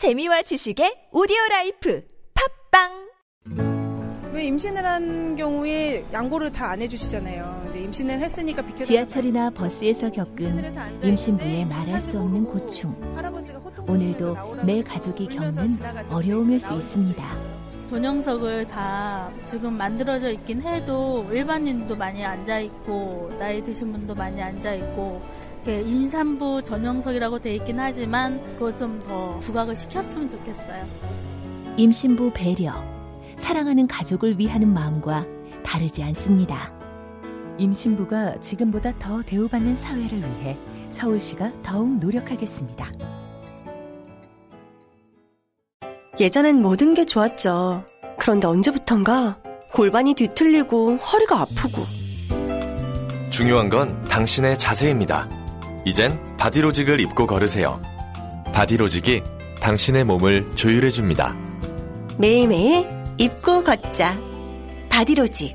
재미와 지식의 오디오 라이프 팟빵 왜 임신을 한 경우에 양보를 다 안 해주시잖아요. 근데 임신을 했으니까 비켜. 지하철이나 버스에서 겪은 임신부의 말할 수 없는 고충. 오늘도 내 가족이 겪는 어려움일 수 있습니다. 전용석을 다 지금 만들어져 있긴 해도 일반인도 많이 앉아 있고 나이 드신 분도 많이 앉아 있고 임산부 전용석이라고 돼 있긴 하지만 그거 좀 더 부각을 시켰으면 좋겠어요. 임신부 배려, 사랑하는 가족을 위하는 마음과 다르지 않습니다. 임신부가 지금보다 더 대우받는 사회를 위해 서울시가 더욱 노력하겠습니다. 예전엔 모든 게 좋았죠. 그런데 언제부턴가 골반이 뒤틀리고 허리가 아프고. 중요한 건 당신의 자세입니다. 이젠 바디로직을 입고 걸으세요. 바디로직이 당신의 몸을 조율해줍니다. 매일매일 입고 걷자. 바디로직.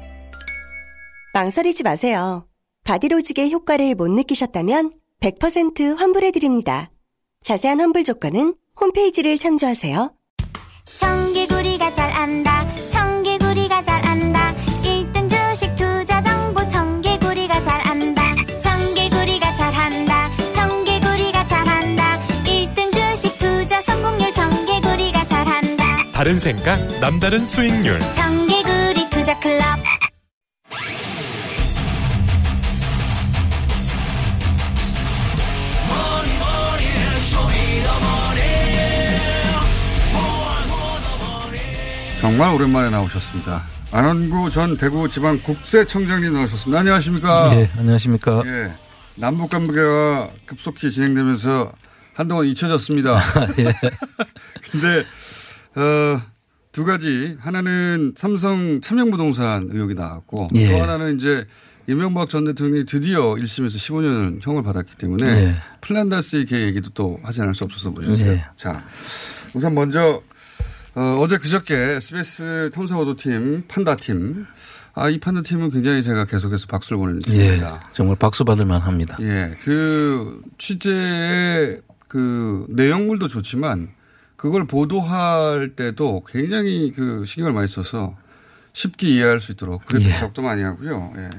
망설이지 마세요. 바디로직의 효과를 못 느끼셨다면 100% 환불해드립니다. 자세한 환불 조건은 홈페이지를 참조하세요. 청개구리가 잘안 다. 다른 생각, 남다른 수익률. 청개구리 투자 클럽. 정말 오랜만에 나오셨습니다. 안원구 전 대구 지방 국세청장님 나오셨습니다. 안녕하십니까? 예, 안녕하십니까? 예. 남북 관계가 급속히 진행되면서 한동안 잊혀졌습니다. 예. 근데 어, 두 가지 하나는 삼성 참여부동산 의혹이 나왔고 예. 또 하나는 이제 이명박 전 대통령이 드디어 1심에서 15년 형을 받았기 때문에 예. 플란다스의 개 얘기도 또 하지 않을 수 없어서 모셨어요. 예. 자, 우선 먼저 어, 어제 그저께 SBS 탐사보도팀 판다팀 아, 이 판다팀은 굉장히 제가 계속해서 박수를 보내는 예, 팀입니다. 정말 박수 받을 만합니다. 예, 그 취재의 그 내용물도 좋지만 그걸 보도할 때도 굉장히 그 신경을 많이 써서 쉽게 이해할 수 있도록 그래도 예. 적도 많이 하고요. 예.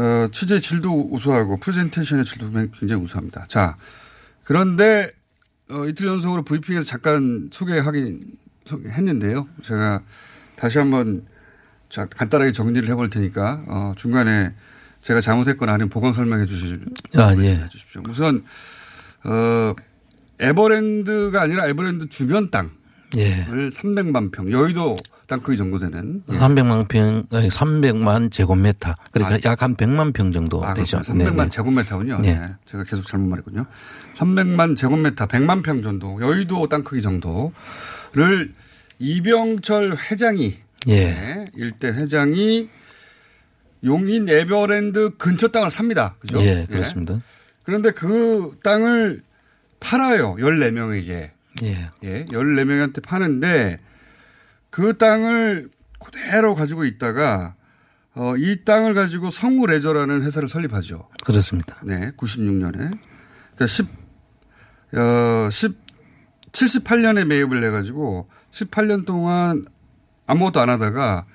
어, 취재 질도 우수하고 프레젠테이션의 질도 굉장히 우수합니다. 자, 그런데 어, 이틀 연속으로 브리핑에서 잠깐 소개하긴 했는데요. 제가 다시 한번 자, 간단하게 정리를 해볼 테니까 어, 중간에 제가 잘못했거나 아니면 보강 설명해 주실 아, 예. 주십시오. 우선 어, 에버랜드가 아니라 에버랜드 주변 땅을 예. 300만 평 여의도 땅 크기 정도 되는 예. 300만 평, 아니, 300만 제곱미터. 그러니까 약한 100만 평 정도 아, 되죠. 300만 네, 제곱미터군요. 네. 네. 제가 계속 잘못 말했군요. 300만 제곱미터, 100만 평 정도, 여의도 땅 크기 정도를 이병철 회장이 예. 네, 일대 회장이 용인 에버랜드 근처 땅을 삽니다. 그죠? 예, 그렇습니다. 그런데 그 땅을 팔아요. 14명에게. 예. 예, 14명한테 파는데 그 땅을 그대로 가지고 있다가 어, 이 땅을 가지고 성우 레저라는 회사를 설립하죠. 그렇습니다. 네, 96년에. 그러니까 10, 어, 10, 78년에 매입을 해가지고 18년 동안 아무것도 안 하다가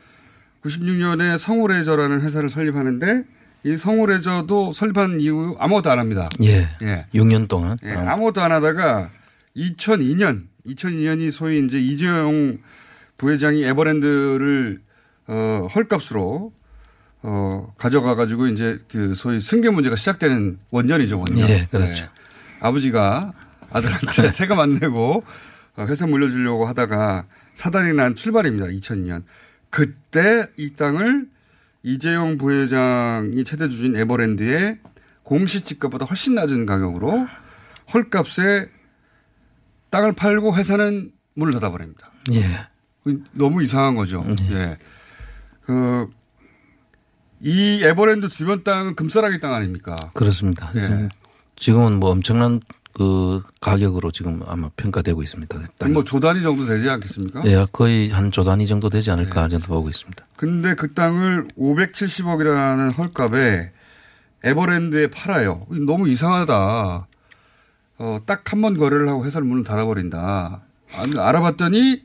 96년에 성우 레저라는 회사를 설립하는데 이 성우레저도 설립한 이후 아무것도 안 합니다. 예. 예. 6년 동안. 예, 아무것도 안 하다가 2002년, 2002년이 소위 이제 이재용 부회장이 에버랜드를 어, 헐값으로 어, 가져가 가지고 이제 그 소위 승계 문제가 시작되는 원년이죠, 원년. 예, 그렇죠. 네. 아버지가 아들한테 세금 안 내고 어, 회사 물려주려고 하다가 사단이 난 출발입니다. 2002년. 그때 이 땅을 이재용 부회장이 최대 주주인 에버랜드에 공시지가보다 훨씬 낮은 가격으로 헐값에 땅을 팔고 회사는 문을 닫아버립니다. 예. 너무 이상한 거죠. 예. 그, 이 에버랜드 주변 땅은 금싸라기 땅 아닙니까? 그렇습니다. 예. 지금은 뭐 엄청난 그 가격으로 지금 아마 평가되고 있습니다. 뭐 조단위 정도 되지 않겠습니까? 예, 거의 한 조단위 정도 되지 예. 않을까 저는 보고 있습니다. 근데 그 땅을 570억이라는 헐값에 에버랜드에 팔아요. 너무 이상하다. 어, 딱 한 번 거래를 하고 회사를 문을 닫아버린다. 알아봤더니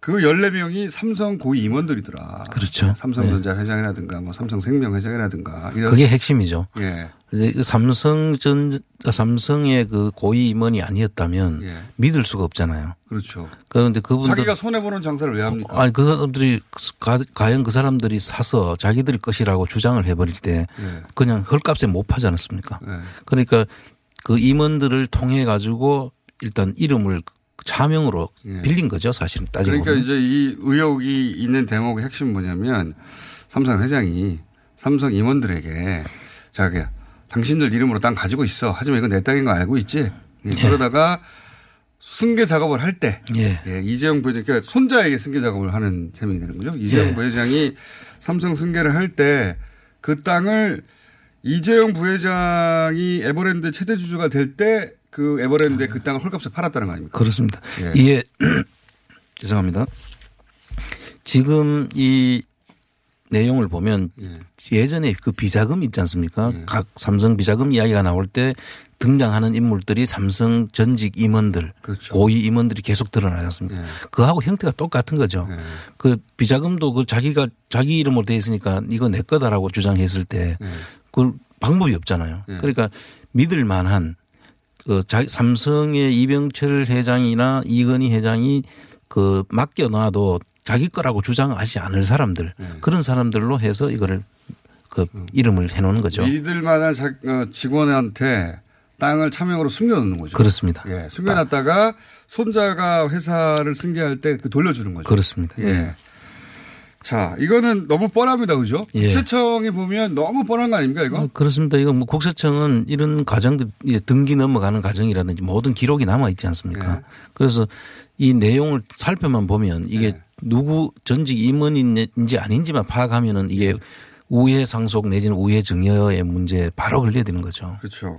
그 14명이 삼성 고위 임원들이더라. 그렇죠. 삼성전자 네. 회장이라든가 뭐 삼성생명 회장이라든가. 그게 핵심이죠. 예. 그 삼성전, 삼성의 그 고위 임원이 아니었다면 예. 믿을 수가 없잖아요. 그렇죠. 그런데 그분들. 자기가 손해 보는 장사를 왜 합니까? 아니 그 사람들이 과연 그 사람들이 사서 자기들 것이라고 주장을 해버릴 때 예. 그냥 헐값에 못 파지 않았습니까? 예. 그러니까 그 임원들을 통해 가지고 일단 이름을 차명으로 예. 빌린 거죠, 사실은 따지고. 그러니까 이제 이 의혹이 있는 대목의 핵심 뭐냐면 삼성 회장이 삼성 임원들에게 자기 당신들 이름으로 땅 가지고 있어. 하지만 이건 내 땅인 거 알고 있지. 예. 예. 그러다가 승계 작업을 할 때. 예. 예. 이재용 부회장, 그러니까 손자에게 승계 작업을 하는 셈이 되는 거죠. 이재용 예. 부회장이 삼성 승계를 할 때 그 땅을 이재용 부회장이 에버랜드 최대 주주가 될 때 그 에버랜드에 그 땅을 헐값에 팔았다는 거 아닙니까? 그렇습니다. 예. 이게 죄송합니다. 지금 이 내용을 보면 예. 전에그 비자금 있지 않습니까? 예. 각 삼성 비자금 이야기가 나올 때 등장하는 인물들이 삼성 전직 임원들, 그렇죠. 고위 임원들이 계속 드러나지 않습니까? 예. 그하고 형태가 똑같은 거죠. 예. 그 비자금도 그 자기가 자기 이름으로 돼 있으니까 이거 내 거다라고 주장했을 때 예. 그 방법이 없잖아요. 예. 그러니까 믿을 만한 그 삼성의 이병철 회장이나 이건희 회장이 그 맡겨놔도 자기 거라고 주장하지 않을 사람들 네. 그런 사람들로 해서 이거를 그 음. 이름을 해놓는 거죠. 믿을 만한 어, 직원한테 땅을 차명으로 숨겨놓는 거죠. 그렇습니다. 예, 숨겨놨다가 손자가 회사를 승계할 때 그 돌려주는 거죠. 그렇습니다. 예. 예. 자, 이거는 너무 뻔합니다. 그죠? 예. 국세청이 보면 너무 뻔한 거 아닙니까, 이거? 어, 그렇습니다. 이거 뭐 국세청은 이런 과정들, 등기 넘어가는 과정이라든지 모든 기록이 남아있지 않습니까? 예. 그래서 이 내용을 살펴만 보면 이게 예. 누구 전직 임원인지 아닌지만 파악하면은 이게 우회 상속 내지는 우회 증여의 문제에 바로 걸려야 되는 거죠. 그렇죠.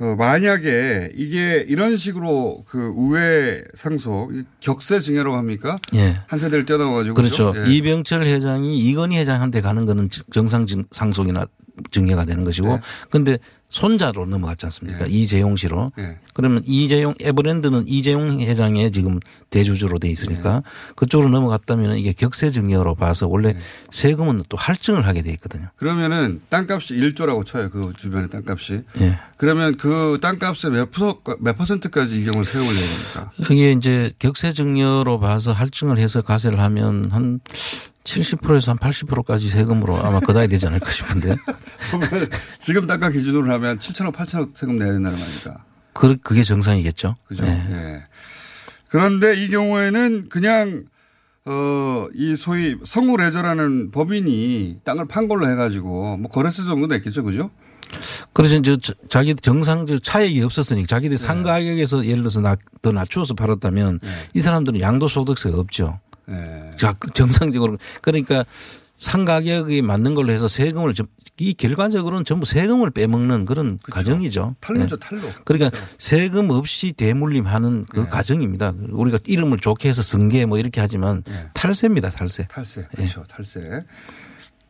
어, 만약에 이게 이런 식으로 그 우회 상속 격세 증여라고 합니까? 예. 한 세대를 떼어나가지고 그렇죠. 그렇죠? 예. 이병철 회장이 이건희 회장한테 가는 거는 정상 상속이나 증여가 되는 것이고 그런데 네. 손자로 넘어갔지 않습니까? 네. 이재용 씨로. 네. 그러면 이재용 에버랜드는 이재용 회장의 지금 대주주로 돼 있으니까 네. 그쪽으로 넘어갔다면 이게 격세 증여로 봐서 원래 네. 세금은 또 할증을 하게 돼 있거든요. 그러면은 땅값이 1조라고 쳐요. 그 주변의 땅값이. 네. 그러면 그 땅값의 몇, 몇 퍼센트까지 이 경우는 세금을 내야 됩니까? 이게 이제 격세 증여로 봐서 할증을 해서 가세를 하면 한 70%에서 한 80%까지 세금으로 아마 걷어야 되지 않을까 싶은데. 지금 땅값 기준으로 하면 7천억, 8천억 세금 내야 된다는 말입니까? 그, 그게 정상이겠죠. 그죠. 네. 네. 그런데 이 경우에는 그냥 어, 이 소위 성우레저라는 법인이 땅을 판 걸로 해가지고 뭐 거래세 정도 냈겠죠. 그죠? 그래서 이제 자기 정상 차익이 없었으니까 자기들 네. 상가격에서 예를 들어서 더 낮추어서 팔았다면 네. 이 사람들은 양도소득세가 없죠. 네. 자, 그 정상적으로. 그러니까 상가격이 맞는 걸로 해서 세금을 이 결과적으로는 전부 세금을 빼먹는 그런 그렇죠. 과정이죠. 탈루죠, 네. 탈루. 그러니까 탈루. 세금 없이 대물림하는 그 네. 과정입니다. 우리가 이름을 좋게 해서 승계 뭐 이렇게 하지만 네. 탈세입니다, 탈세. 탈세. 그렇죠, 탈세.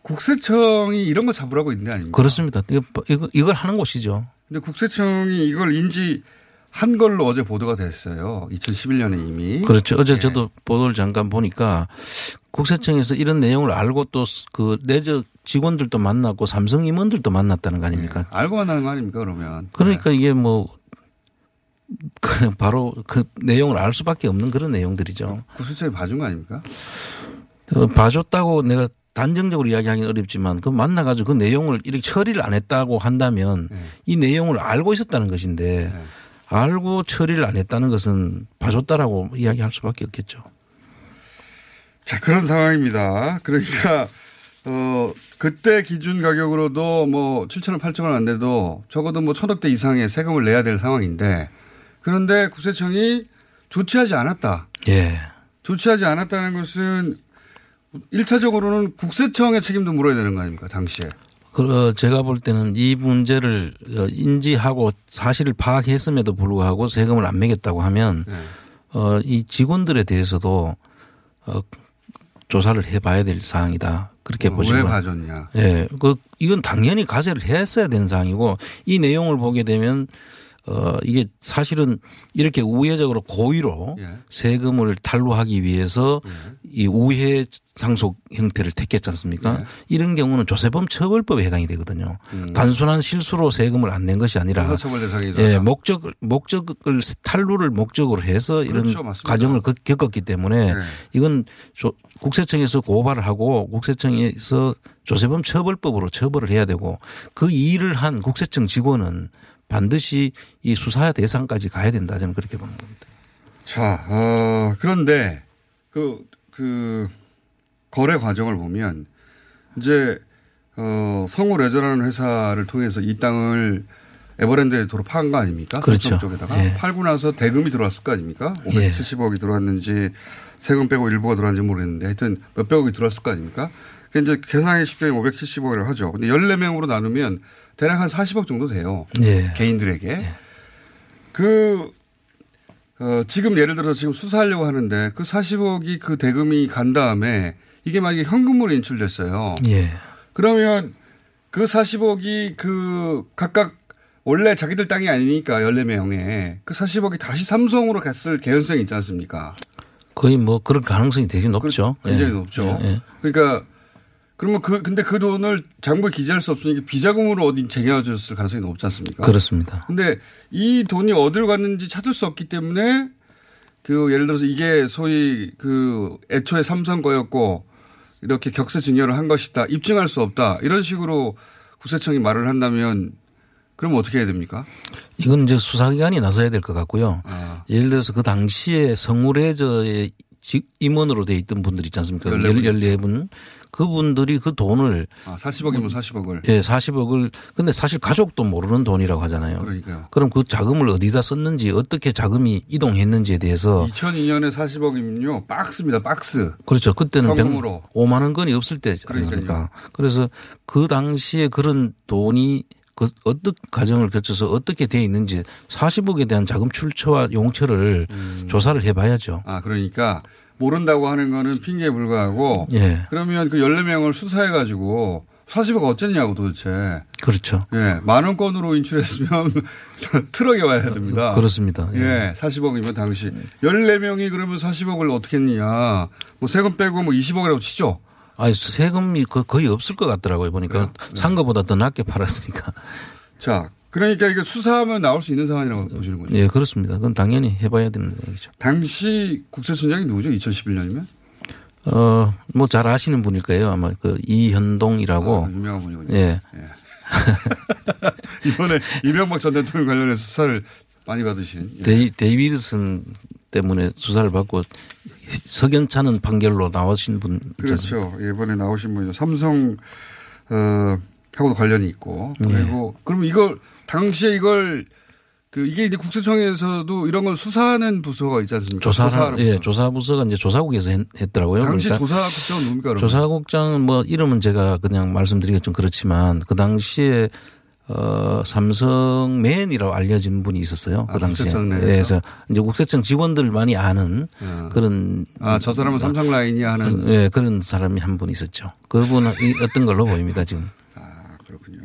국세청이 이런 거 잡으라고 있는 게 아닙니까? 그렇습니다. 이거, 이걸 하는 곳이죠. 근데 국세청이 이걸 인지 한 걸로 어제 보도가 됐어요. 2011년에 이미. 그렇죠. 어제 네. 저도 보도를 잠깐 보니까 국세청에서 이런 내용을 알고 또 그 내적 직원들도 만났고 삼성 임원들도 만났다는 거 아닙니까? 네. 알고 만나는 거 아닙니까 그러면. 그러니까 네. 이게 뭐 그냥 바로 그 내용을 알 수밖에 없는 그런 내용들이죠. 국세청이 봐준 거 아닙니까? 봐줬다고 내가 단정적으로 이야기하기는 어렵지만 그 만나가지고 그 내용을 이렇게 처리를 안 했다고 한다면 네. 이 내용을 알고 있었다는 것인데 네. 알고 처리를 안 했다는 것은 봐줬다라고 이야기할 수밖에 없겠죠. 자, 그런 상황입니다. 그러니까, 어, 그때 기준 가격으로도 뭐 7천 원, 8천 원 안 돼도 적어도 뭐 천억 대 이상의 세금을 내야 될 상황인데 그런데 국세청이 조치하지 않았다. 예. 조치하지 않았다는 것은 1차적으로는 국세청의 책임도 물어야 되는 거 아닙니까, 당시에. 그, 어, 제가 볼 때는 이 문제를 어, 인지하고 사실을 파악했음에도 불구하고 세금을 안 매겼다고 하면 네. 어, 이 직원들에 대해서도 어, 조사를 해봐야 될 사항이다. 그렇게 어, 보시면. 왜 봐줬냐. 예. 그, 이건 당연히 가세를 했어야 되는 사항이고 이 내용을 보게 되면 어 이게 사실은 이렇게 우회적으로 고의로 예. 세금을 탈루하기 위해서 예. 이 우회 상속 형태를 택했지 않습니까? 예. 이런 경우는 조세범 처벌법에 해당이 되거든요. 음. 단순한 실수로 세금을 안 낸 것이 아니라 예, 목적 목적을 탈루를 목적으로 해서 이런 그렇죠. 과정을 겪었기 때문에 네. 이건 국세청에서 고발을 하고 국세청에서 조세범 처벌법으로 처벌을 해야 되고 그 일을 한 국세청 직원은 반드시 이 수사 대상까지 가야 된다 저는 그렇게 보는 겁니다. 자, 어, 그런데 그, 그 거래 과정을 보면 이제 어, 성우 레저라는 회사를 통해서 이 땅을 에버랜드에 도로 파는 거 아닙니까? 그렇죠. 쪽에다가 예. 팔고 나서 대금이 들어왔을 거 아닙니까? 570억이 예. 들어왔는지 세금 빼고 일부가 들어왔는지 모르겠는데 하여튼 몇백억이 들어왔을 거 아닙니까? 이제 계산하기 쉽게 570억이라고 하죠. 근데 14명으로 나누면 대략 한 40억 정도 돼요. 예. 개인들에게. 예. 그, 어, 지금 예를 들어서 지금 수사하려고 하는데 그 40억이 그 대금이 간 다음에 이게 만약에 현금으로 인출됐어요. 예. 그러면 그 40억이 그 각각 원래 자기들 땅이 아니니까 14명에 그 40억이 다시 삼성으로 갔을 개연성이 있지 않습니까? 거의 뭐 그럴 가능성이 되게 높죠. 굉장히 예. 높죠. 예. 예. 그러니까 그러면 그 근데 그 돈을 장부에 기재할 수 없으니까 비자금으로 어디 쟁여졌을 가능성이 높지 않습니까? 그렇습니다. 근데 이 돈이 어디로 갔는지 찾을 수 없기 때문에 그 예를 들어서 이게 소위 그 애초에 삼성 거였고 이렇게 격세 증여를 한 것이다. 입증할 수 없다. 이런 식으로 국세청이 말을 한다면 그럼 어떻게 해야 됩니까? 이건 이제 수사기관이 나서야 될 것 같고요. 아. 예를 들어서 그 당시에 성우레저의 임원으로 돼 있던 분들 있지 않습니까? 14분. 14분. 그분들이 그 돈을. 아, 40억이면 40억을. 예, 40억을. 근데 사실 가족도 모르는 돈이라고 하잖아요. 그러니까요. 그럼 그 자금을 어디다 썼는지 어떻게 자금이 이동했는지에 대해서. 2002년에 40억이면요. 박스입니다. 박스. 그렇죠. 그때는 100, 5만 원 건이 없을 때 아닙니까? 그래서 그 당시에 그런 돈이 그 어떤 과정을 거쳐서 어떻게 돼 있는지 40억에 대한 자금 출처와 용처를 음. 조사를 해봐야죠. 아 그러니까 모른다고 하는 거는 핑계에 불과하고 예. 그러면 그 14명을 수사해 가지고 40억 어쨌냐고 도대체. 그렇죠. 예. 만 원권으로 인출했으면 트럭에 와야 됩니다. 그렇습니다. 예. 예. 40억이면 당시. 14명이 그러면 40억을 어떻게 했느냐. 뭐 세금 빼고 뭐 20억이라고 치죠. 아니 세금이 거의 없을 것 같더라고요 보니까 네. 산 것보다 더 낮게 팔았으니까. 자, 그러니까 이게 수사하면 나올 수 있는 상황이라고 보시는 거죠? 예, 그렇습니다. 그건 당연히 해봐야 되는 얘기죠. 당시 국세청장이 누구죠? 2011년이면? 어, 뭐 잘 아시는 분일 거예요. 아마 그 이현동이라고. 아, 유명한 분이군요. 예. 예. 이번에 이명박 전 대통령 관련해서 수사를 많이 받으신. 예. 데이, 데이비드슨 때문에 수사를 받고 석연찮은 판결로 나오신 분 그렇죠. 이번에 나오신 분이죠. 삼성 어 하고도 관련이 있고 그리고 네. 그럼 이걸 당시에 이걸 그 이게 이제 국세청에서도 이런 걸 수사하는 부서가 있지 않습니까? 조사를 예, 조사 부서가 이제 조사국에서 했, 더라고요 당시 그러니까 조사국장은 누굽니까? 조사국장은 뭐 이름은 제가 그냥 말씀드리기 좀 그렇지만 그 당시에 어, 삼성맨이라고 알려진 분이 있었어요. 그 아, 당시에. 네, 그래서 이제 국세청 직원들 많이 아는 아. 그런. 아, 저 사람은 삼성 라인이 하는. 예, 네, 그런 사람이 한 분 있었죠. 그분은 어떤 걸로 보입니다, 지금. 아, 그렇군요.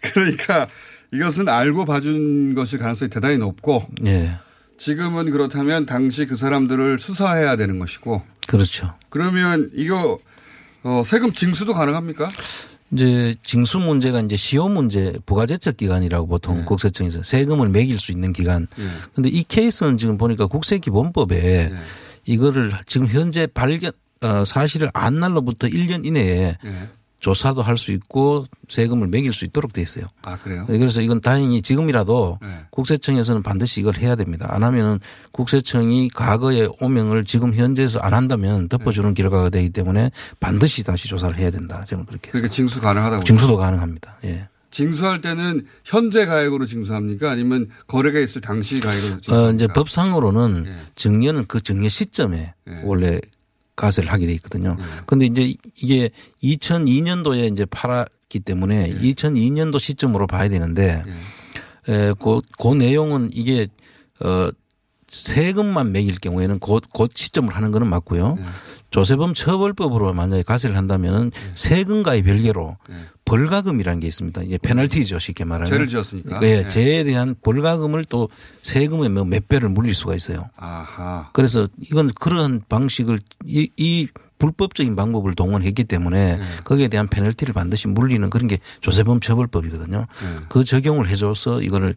그러니까 이것은 알고 봐준 것일 가능성이 대단히 높고. 예. 지금은 그렇다면 당시 그 사람들을 수사해야 되는 것이고. 그렇죠. 그러면 이거 어, 세금 징수도 가능합니까? 이제 징수 문제가 이제 시효 문제 부가제척 기간이라고 보통 네. 국세청에서 세금을 매길 수 있는 기간. 그런데 네. 이 케이스는 지금 보니까 국세기본법에 네. 이거를 지금 현재 발견 어, 사실을 안 날로부터 1년 이내에 네. 조사도 할 수 있고 세금을 매길 수 있도록 돼 있어요. 아 그래요? 네, 그래서 이건 다행히 지금이라도 네. 국세청에서는 반드시 이걸 해야 됩니다. 안 하면은 국세청이 과거의 오명을 지금 현재에서 안 한다면 덮어주는 네. 결과가 되기 때문에 반드시 다시 조사를 해야 된다. 저는 그렇게. 그러니까 징수 가능하다고. 징수도 가능합니다. 예. 징수할 때는 현재 가액으로 징수합니까? 아니면 거래가 있을 당시 가액으로 징수합니까? 어, 이제 법상으로는 예. 증여는 그 증여 시점에 예. 원래 가세를 하게 돼 있거든요. 그런데 네. 이제 이게 2002년도에 이제 팔았기 때문에 네. 2002년도 시점으로 봐야 되는데 네. 에, 그, 그 내용은 이게 어 세금만 매길 경우에는 곧, 곧 시점을 하는 거는 맞고요. 네. 조세범 처벌법으로 만약에 가세를 한다면은 네. 세금과의 별개로 벌가금이라는 게 있습니다. 이제 페널티죠 쉽게 말하면. 죄를 지었으니까. 예, 네. 죄에 대한 벌가금을 또 세금의 뭐몇 배를 물릴 수가 있어요. 아하. 그래서 이건 그런 방식을 이, 이 불법적인 방법을 동원했기 때문에 네. 거기에 대한 페널티를 반드시 물리는 그런 게 조세범 처벌법이거든요. 네. 그 적용을 해줘서 이거를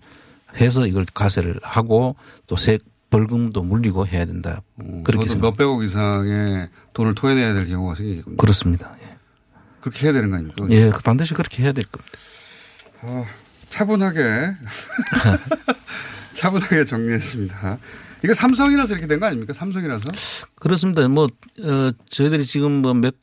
해서 이걸 가세를 하고 또세 벌금도 물리고 해야 된다. 음, 그렇게 몇백억 이상의 돈을 토해내야 될 경우가 생기군요. 그렇습니다. 예. 그렇게 해야 되는 거 아닙니까? 예, 반드시 그렇게 해야 될 겁니다. 어, 차분하게 차분하게 정리했습니다. 이게 삼성이라서 이렇게 된 거 아닙니까? 삼성이라서? 그렇습니다. 뭐, 어, 저희들이 지금 뭐 몇,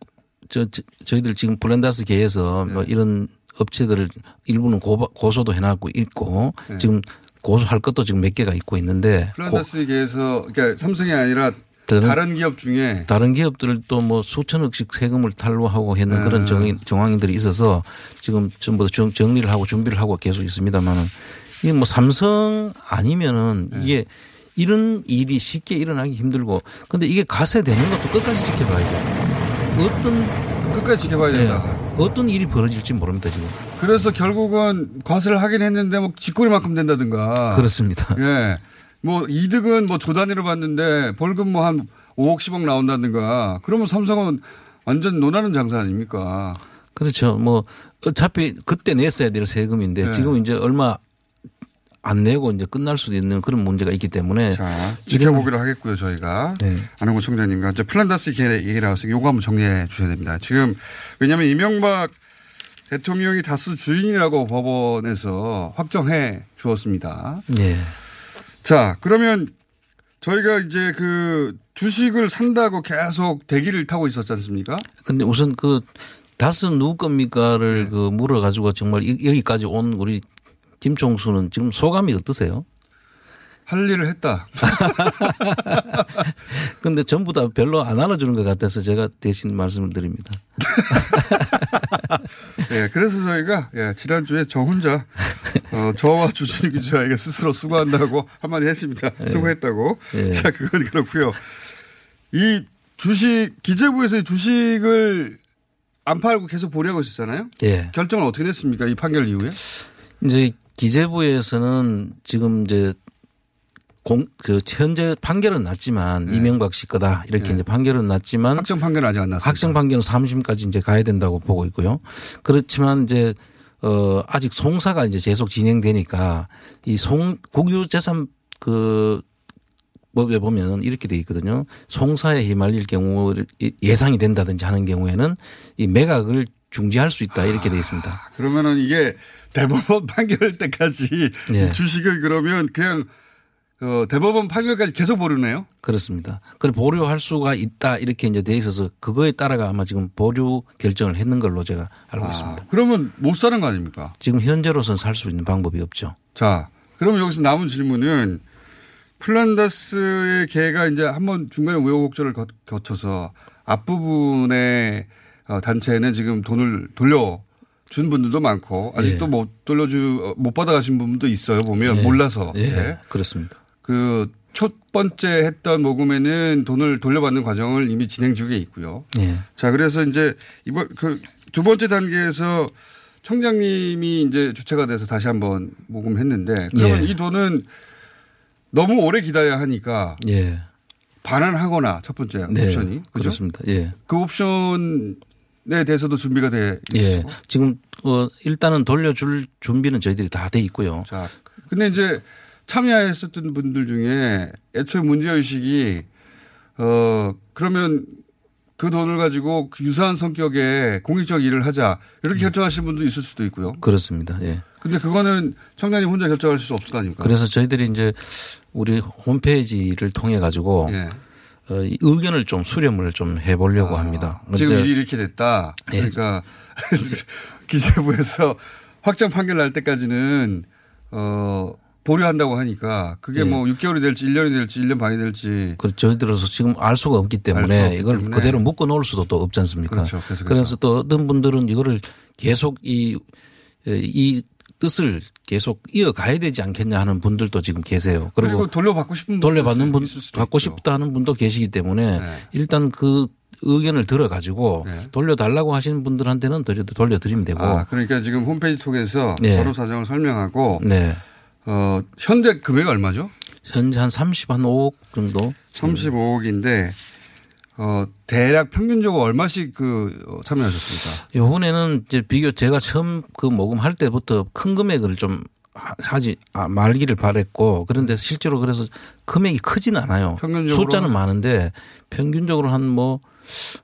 저, 저 희들 지금 블렌다스 계에서 네. 뭐 이런 업체들을 일부는 고, 고소도 해놨고 있고 네. 지금 고소할 것도 지금 몇 개가 있고 있는데. 플란다스 계에서 그러니까 삼성이 아니라 다른, 다른, 기업 중에 다른 기업들도 뭐 수천억씩 세금을 탈루하고 했는 네. 그런 정황, 정황들이 있어서 지금 전부 정, 정리를 하고 준비를 하고 계속 있습니다만은 이게 뭐 삼성 아니면은 네. 이게 이런 일이 쉽게 일어나기 힘들고 근데 이게 가세되는 것도 끝까지 지켜봐야 돼요. 어떤 끝까지 지켜봐야 된다. 네. 어떤 일이 벌어질지 모릅니다 지금. 그래서 결국은 과세를 하긴 했는데 뭐 쥐꼬리만큼 된다든가. 그렇습니다. 예. 뭐 이득은 뭐 조단위로 받는데 벌금 뭐 한 5억 10억 나온다든가 그러면 삼성은 완전 논하는 장사 아닙니까? 그렇죠. 뭐 어차피 그때 냈어야 될 세금인데 네. 지금 이제 얼마 안 내고 이제 끝날 수도 있는 그런 문제가 있기 때문에 자 지켜보기로 하겠고요 저희가 네. 안홍구 총장님과 이제 플란다스 얘기 나와서 요거 한번 정리해 주셔야 됩니다. 지금 왜냐하면 이명박 대통령이 다수 주인이라고 법원에서 확정해 주었습니다. 네. 자, 그러면 저희가 이제 그 주식을 산다고 계속 대기를 타고 있었지 않습니까? 근데 우선 그 다스 누구 겁니까를 네. 그 물어가지고 정말 여기까지 온 우리 김총수는 지금 소감이 어떠세요? 할 일을 했다. 근데 전부 다 별로 안 알아주는 것 같아서 제가 대신 말씀을 드립니다. 예, 그래서 저희가 예, 지난주에 저 혼자 어, 저와 주진희 기자에게 스스로 수고한다고 한마디 했습니다. 예. 수고했다고. 예. 자, 그건 그렇고요. 이 주식 기재부에서 주식을 안 팔고 계속 보려고 했었잖아요. 예. 결정은 어떻게 됐습니까? 이 판결 이후에? 이제 기재부에서는 지금 이제 공, 그, 현재 판결은 났지만 네. 이명박 씨 거다. 이렇게 네. 이제 판결은 났지만. 확정 판결은 아직 안 났습니다. 확정 판결은 3심까지 이제 가야 된다고 보고 있고요. 그렇지만 이제 어, 아직 송사가 이제 계속 진행되니까 이 송, 국유재산 그 법에 보면 이렇게 돼 있거든요. 송사에 휘말릴 경우 예상이 된다든지 하는 경우에는 이 매각을 중지할 수 있다 이렇게 돼 있습니다. 아, 그러면은 이게 대법원 판결 때까지 네. 주식을 그러면 그냥 어, 대법원 판결까지 계속 보류네요. 그렇습니다. 그걸 보류할 수가 있다 이렇게 이제 돼 있어서 그거에 따라가 아마 지금 보류 결정을 했는 걸로 제가 알고 아, 있습니다. 그러면 못 사는 거 아닙니까? 지금 현재로서는 살수 있는 방법이 없죠. 자, 그러면 여기서 남은 질문은 플란다스의 개가 이제 한번 중간에 우여곡절을 거쳐서 앞부분에 어, 단체는 지금 돈을 돌려 준 분들도 많고 아직도 예. 못 돌려주 못 받아가신 분도 있어요 보면 예. 몰라서 예. 네. 그렇습니다. 그 첫 번째 했던 모금에는 돈을 돌려받는 과정을 이미 진행 중에 있고요. 예. 자, 그래서 이제 이번 그 두 번째 단계에서 청장님이 이제 주체가 돼서 다시 한번 모금했는데 그러면 예. 이 돈은 너무 오래 기다려야 하니까 예. 반환하거나 첫 번째 네. 옵션이 그죠? 그렇습니다. 예. 그 옵션에 대해서도 준비가 돼 있어요. 예. 지금 어 일단은 돌려줄 준비는 저희들이 다 돼 있고요. 자, 근데 이제 참여했었던 분들 중에 애초에 문제의식이 어, 그러면 그 돈을 가지고 그 유사한 성격의 공익적 일을 하자 이렇게 네. 결정하시는 분도 있을 수도 있고요. 그렇습니다. 예. 근데 그거는 청장님 혼자 결정할 수 없을 거 아닙니까? 그래서 저희들이 이제 우리 홈페이지를 통해 가지고 예. 어, 의견을 좀 수렴을 좀 해보려고 아, 합니다. 지금 일이 이렇게 됐다. 예. 그러니까 예. 기재부에서 확정 판결 날 때까지는 어 보류한다고 하니까 그게 예. 뭐 6개월이 될지 1년이 될지 1년 반이 될지. 그렇죠. 저희들어서 지금 알 수가 없기 때문에 수가 없기 이걸 때문에. 그대로 묶어 놓을 수도 또 없지 않습니까? 그렇죠. 그래서 또 어떤 분들은 이거를 계속 이, 이 뜻을 계속 이어가야 되지 않겠냐 하는 분들도 지금 계세요. 그리고, 그리고 돌려받고 싶은 돌려받는 분, 받고 싶다 하는 분도 계시기 때문에 네. 일단 그 의견을 들어가지고 네. 돌려달라고 하시는 분들한테는 돌려드리면 되고. 아, 그러니까 지금 홈페이지 통해서 네. 서로 사정을 설명하고. 네. 어, 현재 금액 얼마죠? 현재 한 30, 한 5억 정도. 35억인데 어, 대략 평균적으로 얼마씩 그 어, 참여하셨습니까? 요번에는 이제 비교 제가 처음 그 모금할 때부터 큰 금액을 좀 하지 아, 말기를 바랬고 그런데 실제로 그래서 금액이 크지는 않아요. 평균적으로 숫자는 많은데 평균적으로 한 뭐한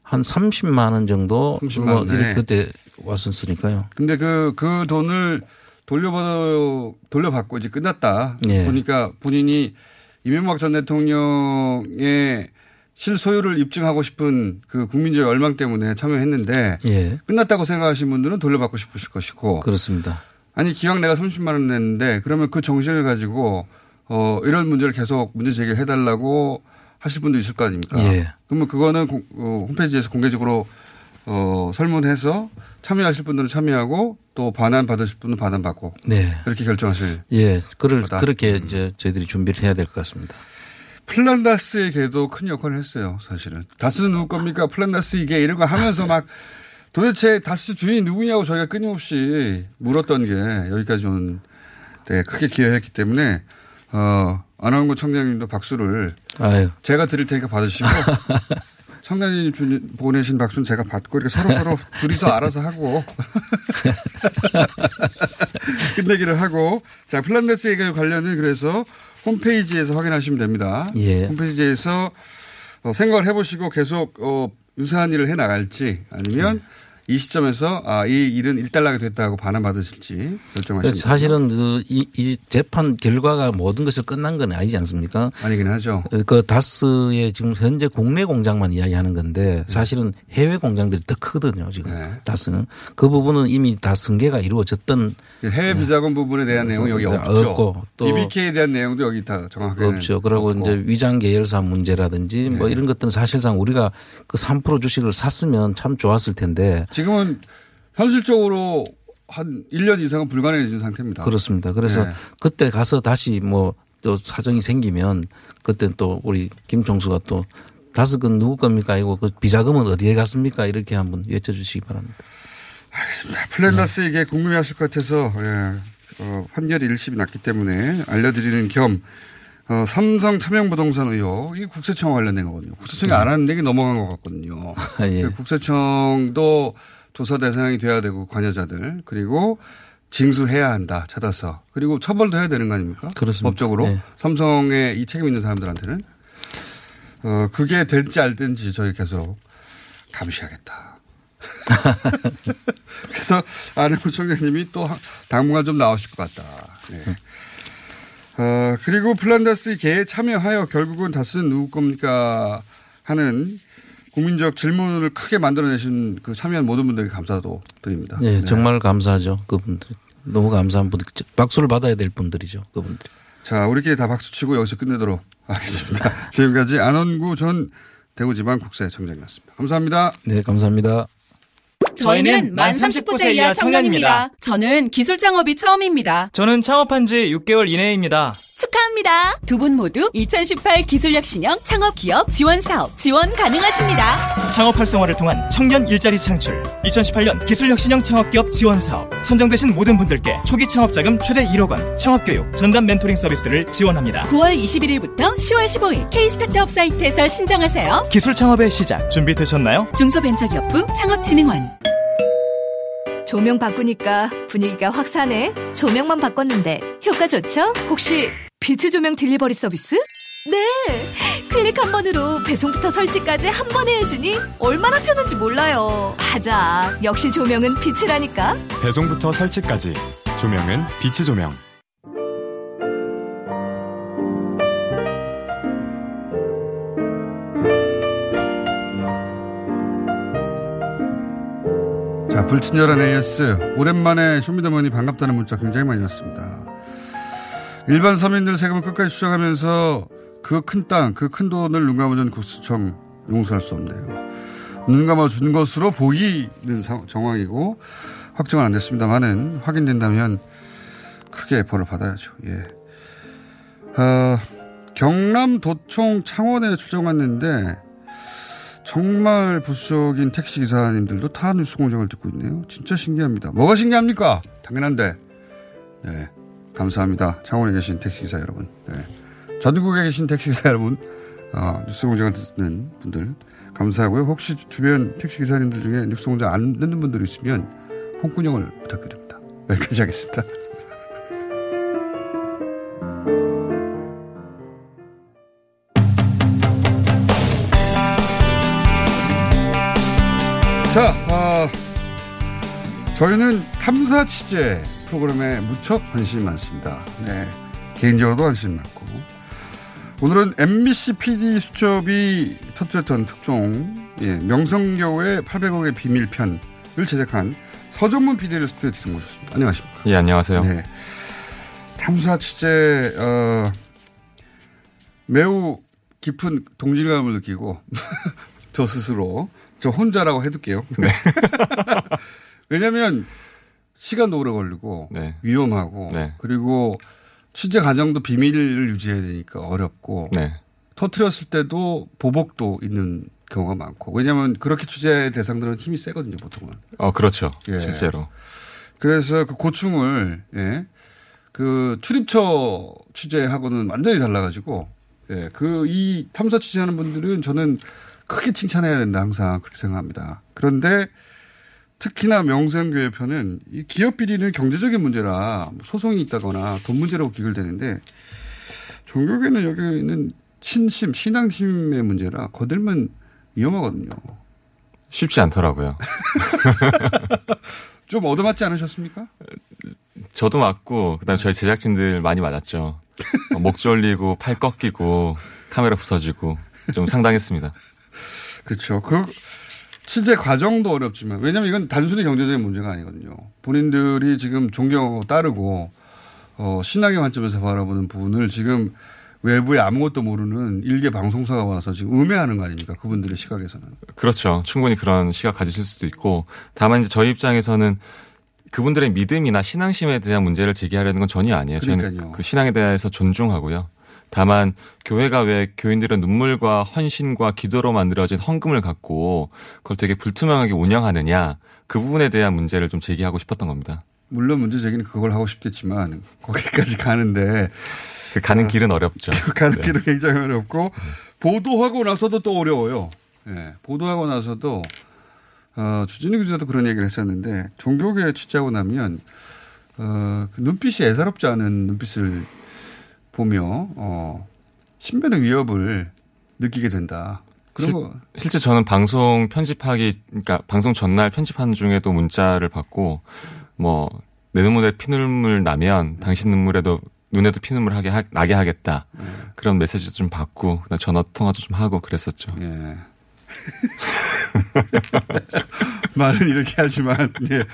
한 30만 원 정도 30만 뭐 이렇게 그때 왔었으니까요. 근데 그그 그 돈을 돌려받아 돌려받고 이제 끝났다. 네. 보니까 본인이 이명박 전 대통령의 실소유를 입증하고 싶은 그 국민적 열망 때문에 참여했는데 예. 끝났다고 생각하시는 분들은 돌려받고 싶으실 것이고 그렇습니다. 아니 기왕 내가 30만 원 냈는데 그러면 그 정신을 가지고 어 이런 문제를 계속 문제 제기를 해달라고 하실 분도 있을 거 아닙니까? 예. 그러면 그거는 고, 어, 홈페이지에서 공개적으로 어 설문해서 참여하실 분들은 참여하고 또 반환 받으실 분은 반환 받고 네. 그렇게 결정하실 예 그를 거다. 그렇게 이제 저희들이 준비를 해야 될 것 같습니다. 플란다스의 개도 큰 역할을 했어요, 사실은. 다스는 누구 겁니까? 플란다스 이게 이런 거 하면서 막 도대체 다스 주인이 누구냐고 저희가 끊임없이 물었던 게 여기까지 온 되게 크게 기여했기 때문에 어, 안원구 청장님도 박수를 아유. 제가 드릴 테니까 받으시고 주, 보내신 박수는 제가 받고 이렇게 서로 서로 둘이서 알아서 하고 끝내기를 하고 자 플란다스 얘기 관련은 그래서 홈페이지에서 확인하시면 됩니다. 예. 홈페이지에서 어, 생각을 해보시고 계속 어, 유사한 일을 해 나갈지 아니면 네. 이 시점에서 아, 이 일은 일단락이 됐다고 반환받으실지 결정하시면 사실은 그, 이, 이 재판 결과가 모든 것을 끝난 건 아니지 않습니까? 아니긴 하죠. 그 다스의 지금 현재 국내 공장만 이야기하는 건데 네. 사실은 해외 공장들이 더 크거든요. 지금 네. 다스는 그 부분은 이미 다 승계가 이루어졌던 해외 비자금 네. 부분에 대한 내용은 여기 없죠. 없고 또 BBK에 대한 내용도 여기 다 정확하게 없죠. 그리고 없고. 이제 위장 계열사 문제라든지 뭐 네. 뭐 이런 것들은 사실상 우리가 그 3% 주식을 샀으면 참 좋았을 텐데 지금은 현실적으로 한 1년 이상은 불가능해진 상태입니다. 그렇습니다. 그래서 네. 그때 가서 다시 뭐 또 사정이 생기면 그때 또 우리 김총수가 또 다섯 건 누구 겁니까? 이거 그 비자금은 어디에 갔습니까? 이렇게 한번 여쭤주시기 바랍니다. 알겠습니다. 플랜다스 이게 궁금해 하실 것 같아서, 예. 어, 판결이 1심이 났기 때문에 알려드리는 겸, 어, 삼성 차명부동산 의혹, 이게 국세청 관련된 거거든요. 국세청이 네. 안 하는 얘기 넘어간 것 같거든요. 아, 예. 그 국세청도 조사 대상이 돼야 되고 관여자들 그리고 징수해야 한다 찾아서 그리고 처벌도 해야 되는 거 아닙니까? 그렇습니다. 법적으로 네. 삼성의 이 책임 있는 사람들한테는 어 그게 될지 알 든지 저희 계속 감시하겠다. 그래서 안혜구 총장님이 또 당분간 좀 나오실 것 같다. 네. 어, 그리고 플란다스 개에 참여하여 결국은 다스는 누구 겁니까 하는 국민적 질문을 크게 만들어내신 그 참여한 모든 분들에게 감사도 드립니다. 네, 네. 정말 감사하죠. 그분들. 너무 감사한 분들. 박수를 받아야 될 분들이죠. 그분들. 자, 우리끼리 다 박수 치고 여기서 끝내도록 하겠습니다. 지금까지 안원구 전 대구지방국세청장이었습니다. 감사합니다. 네, 감사합니다. 저희는 만 39세 이하 청년입니다. 저는 기술 창업이 처음입니다. 저는 창업한 지 6개월 이내입니다. 축하합니다. 두 분 모두 2018 기술혁신형 창업 기업 지원 사업 지원 가능하십니다. 창업 활성화를 통한 청년 일자리 창출 2018년 기술혁신형 창업 기업 지원 사업 선정되신 모든 분들께 초기 창업 자금 최대 1억 원 창업 교육 전담 멘토링 서비스를 지원합니다. 9월 21일부터 10월 15일 K스타트업 사이트에서 신청하세요. 기술 창업의 시작 준비되셨나요? 중소벤처기업부 창업진흥원 조명 바꾸니까 분위기가 확 사네. 조명만 바꿨는데 효과 좋죠? 혹시 빛의 조명 딜리버리 서비스? 네! 클릭 한 번으로 배송부터 설치까지 한 번에 해주니 얼마나 편한지 몰라요. 맞아. 역시 조명은 빛이라니까. 배송부터 설치까지. 조명은 빛의 조명. 자, 불친절한 AS. 오랜만에 쇼미더머니 반갑다는 문자 굉장히 많이 왔습니다. 일반 서민들 세금을 끝까지 추정하면서 그 큰 땅, 그 큰 돈을 눈 감아준 국수청 용서할 수 없네요. 눈 감아준 것으로 보이는 정황이고 확정은 안 됐습니다만은 확인된다면 크게 벌을 받아야죠. 예. 어, 경남 도청 창원에 출정 왔는데 정말 부수적인 택시 기사님들도 타 뉴스 공장을 듣고 있네요. 진짜 신기합니다. 뭐가 신기합니까? 당연한데. 네. 감사합니다. 창원에 계신 택시 기사 여러분. 네. 전국에 계신 택시 기사 여러분, 어, 뉴스 공장을 듣는 분들 감사하고요. 혹시 주변 택시 기사님들 중에 뉴스 공장 안 듣는 분들 있으면 홍군형을 부탁드립니다. 여기까지 하겠습니다. 자, 어, 저희는 탐사 취재 프로그램에 무척 관심이 많습니다. 네. 개인적으로도 관심이 많고. 오늘은 MBC PD 수첩이 터뜨렸던 특종, 예, 명성교의 800억의 비밀편을 제작한 서정문 PD를 스튜디오에 지금 모셨습니다. 안녕하십니까. 예, 안녕하세요. 네. 탐사 취재, 어, 매우 깊은 동질감을 느끼고, 저 스스로 저 혼자라고 해둘게요. 네. 왜냐하면 시간도 오래 걸리고 네. 위험하고 네. 그리고 취재 과정도 비밀을 유지해야 되니까 어렵고 네. 터트렸을 때도 보복도 있는 경우가 많고 왜냐하면 그렇게 취재 대상들은 힘이 세거든요 보통은. 어 그렇죠. 예. 실제로. 그래서 그 고충을 예. 그 출입처 취재하고는 완전히 달라가지고 예. 그 이 탐사 취재하는 분들은 저는 크게 칭찬해야 된다 항상 그렇게 생각합니다. 그런데 특히나 명성교회 편은 이 기업 비리는 경제적인 문제라 뭐 소송이 있다거나 돈 문제라고 귀결되는데 종교계는 여기는 신심, 신앙심의 문제라 거들면 위험하거든요. 쉽지 않더라고요. 좀 얻어맞지 않으셨습니까? 저도 맞고 그다음에 저희 제작진들 많이 맞았죠. 목 졸리고 팔 꺾이고 카메라 부서지고 좀 상당했습니다. 그렇죠. 그 취재 과정도 어렵지만 왜냐하면 이건 단순히 경제적인 문제가 아니거든요. 본인들이 지금 존경하고 따르고 어, 신앙의 관점에서 바라보는 부분을 지금 외부에 아무것도 모르는 일개 방송사가 와서 지금 음해하는 거 아닙니까? 그분들의 시각에서는. 그렇죠. 충분히 그런 시각 가지실 수도 있고 다만 이제 저희 입장에서는 그분들의 믿음이나 신앙심에 대한 문제를 제기하려는 건 전혀 아니에요. 그러니까요. 저희는 그 신앙에 대해서 존중하고요. 다만 교회가 왜 교인들은 눈물과 헌신과 기도로 만들어진 헌금을 갖고 그걸 되게 불투명하게 운영하느냐 그 부분에 대한 문제를 좀 제기하고 싶었던 겁니다. 물론 문제 제기는 그걸 하고 싶겠지만 거기까지 가는데 그 가는 길은 어렵죠. 그 가는 네. 길은 굉장히 어렵고 보도하고 나서도 또 어려워요. 네. 보도하고 나서도 어, 주진우 기자도 그런 얘기를 했었는데 종교계 취재하고 나면 어, 그 눈빛이 애사롭지 않은 눈빛을 보며 어, 신변의 위협을 느끼게 된다. 그리고 실, 제 저는 방송 편집하기 그러니까 방송 전날 편집하는 중에도 문자를 받고 뭐 내 눈물에 피눈물 나면 당신 눈물에도 눈에도 피눈물 하게 하, 나게 하겠다 네. 그런 메시지도 좀 받고 전화 통화도 좀 하고 그랬었죠. 예. 말은 이렇게 하지만 예.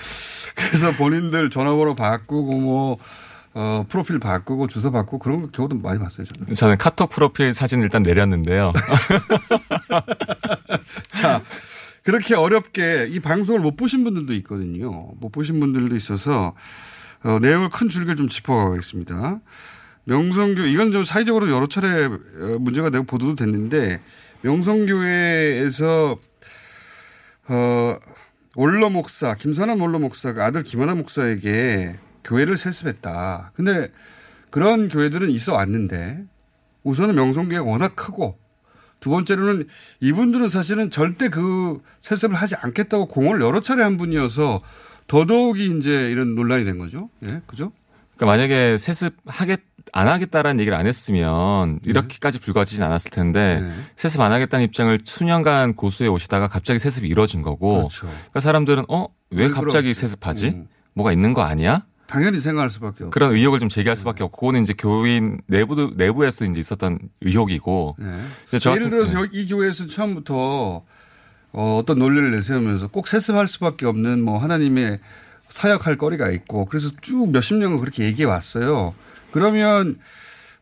그래서 본인들 전화번호 바꾸고 뭐 어, 프로필 바꾸고 주소 바꾸고 그런 경우도 많이 봤어요. 저는. 저는 카톡 프로필 사진 일단 내렸는데요. 자, 그렇게 어렵게 이 방송을 못 보신 분들도 있거든요. 못 보신 분들도 있어서 어, 내용을 큰 줄기를 좀 짚어가겠습니다. 명성교 이건 좀 사회적으로 여러 차례 어, 문제가 되고 보도도 됐는데 명성교회에서 어, 올러 목사 김선한 올러 목사가 아들 김하나 목사에게 교회를 세습했다. 근데 그런 교회들은 있어 왔는데 우선은 명성교회가 워낙 크고 두 번째로는 이분들은 사실은 절대 그 세습을 하지 않겠다고 공을 여러 차례 한 분이어서 더더욱이 이제 이런 논란이 된 거죠. 예, 그죠? 그러니까 만약에 세습하겠 안 하겠다라는 얘기를 안 했으면 네. 이렇게까지 불거지진 않았을 텐데 네. 세습 안 하겠다는 입장을 수년간 고수해 오시다가 갑자기 세습이 이루어진 거고 그렇죠. 그러니까 사람들은 어 왜 갑자기 그렇지. 세습하지? 음. 뭐가 있는 거 아니야? 당연히 생각할 수밖에 없고 그런 의혹을 좀 제기할 수밖에 없고 그거는 이제 교인 내부도 내부에서 이제 있었던 의혹이고 네. 예를 들어서 네. 이 교회에서 처음부터 어, 어떤 논리를 내세우면서 꼭 세습할 수밖에 없는 뭐 하나님의 사역할 거리가 있고 그래서 쭉 몇십 년을 그렇게 얘기해 왔어요. 그러면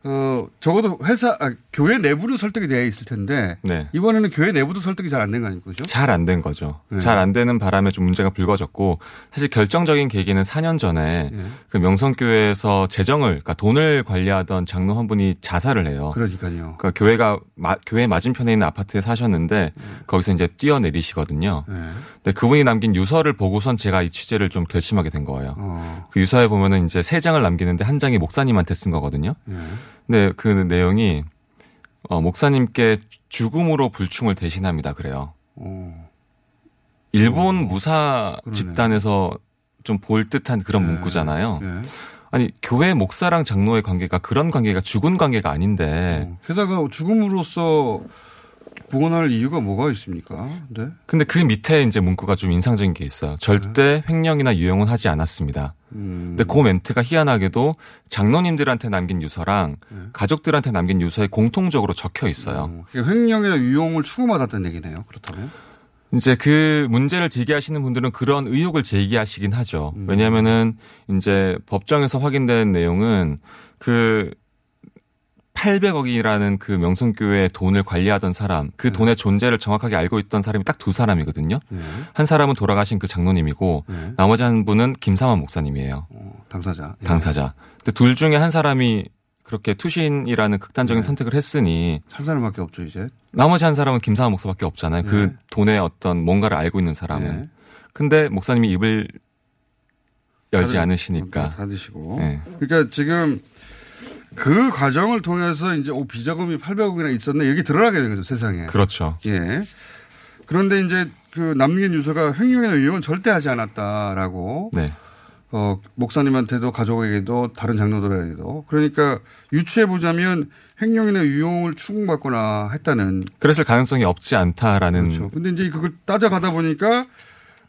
어, 적어도 회사, 아, 교회 내부는 설득이 되어 있을 텐데. 네. 이번에는 교회 내부도 설득이 잘 안 된 거 아닙니까? 그죠? 잘 안 된 거죠. 네. 잘안 되는 바람에 좀 문제가 불거졌고 사실 결정적인 계기는 4년 전에 네. 그 명성교회에서 재정을, 그러니까 돈을 관리하던 장로 한 분이 자살을 해요. 그러니까요. 그러니까 교회가, 마, 교회 맞은편에 있는 아파트에 사셨는데 네. 거기서 이제 뛰어내리시거든요. 네. 근데 그분이 남긴 유서를 보고선 제가 이 취재를 좀 결심하게 된 거예요. 어. 그 유서에 보면은 이제 세 장을 남기는데 한 장이 목사님한테 쓴 거거든요. 네. 네, 그 내용이 어, 목사님께 죽음으로 불충을 대신합니다. 그래요. 오. 일본 오. 무사 그러네. 집단에서 좀 볼 듯한 그런 네. 문구잖아요. 네. 아니 교회 목사랑 장로의 관계가 그런 관계가 죽은 관계가 아닌데. 어. 게다가 죽음으로써 복원할 이유가 뭐가 있습니까? 네. 근데 그 밑에 이제 문구가 좀 인상적인 게 있어요. 절대 네. 횡령이나 유용은 하지 않았습니다. 음. 근데 그 멘트가 희한하게도 장로님들한테 남긴 유서랑 네. 가족들한테 남긴 유서에 공통적으로 적혀 있어요. 음. 횡령이나 유용을 추구받았다는 얘기네요. 그렇다면. 이제 그 문제를 제기하시는 분들은 그런 의혹을 제기하시긴 하죠. 음. 왜냐하면은 이제 법정에서 확인된 내용은 그 800억이라는 그 명성교회 돈을 관리하던 사람, 그 네. 돈의 존재를 정확하게 알고 있던 사람이 딱 두 사람이거든요. 네. 한 사람은 돌아가신 그 장로님이고 네. 나머지 한 분은 김삼환 목사님이에요. 어, 당사자. 예. 당사자. 근데 둘 중에 한 사람이 그렇게 투신이라는 극단적인 네. 선택을 했으니 한 사람밖에 없죠 이제. 나머지 한 사람은 김삼환 목사밖에 없잖아요. 그 네. 돈의 어떤 뭔가를 알고 있는 사람은. 네. 근데 목사님이 입을 열지 닫 않으시니까. 닫으시고. 그러니까 지금 그 과정을 통해서 이제 오 비자금이 800억이나 있었네 이렇게 드러나게 된 거죠 세상에. 그렇죠. 예. 그런데 이제 그 남긴 유서가 횡령이나 유용은 절대 하지 않았다라고. 네. 어 목사님한테도 가족에게도 다른 장로들에게도 그러니까 유추해 보자면 횡령이나 유용을 추궁받거나 했다는. 그랬을 가능성이 없지 않다라는. 그렇죠. 근데 이제 그걸 따져가다 보니까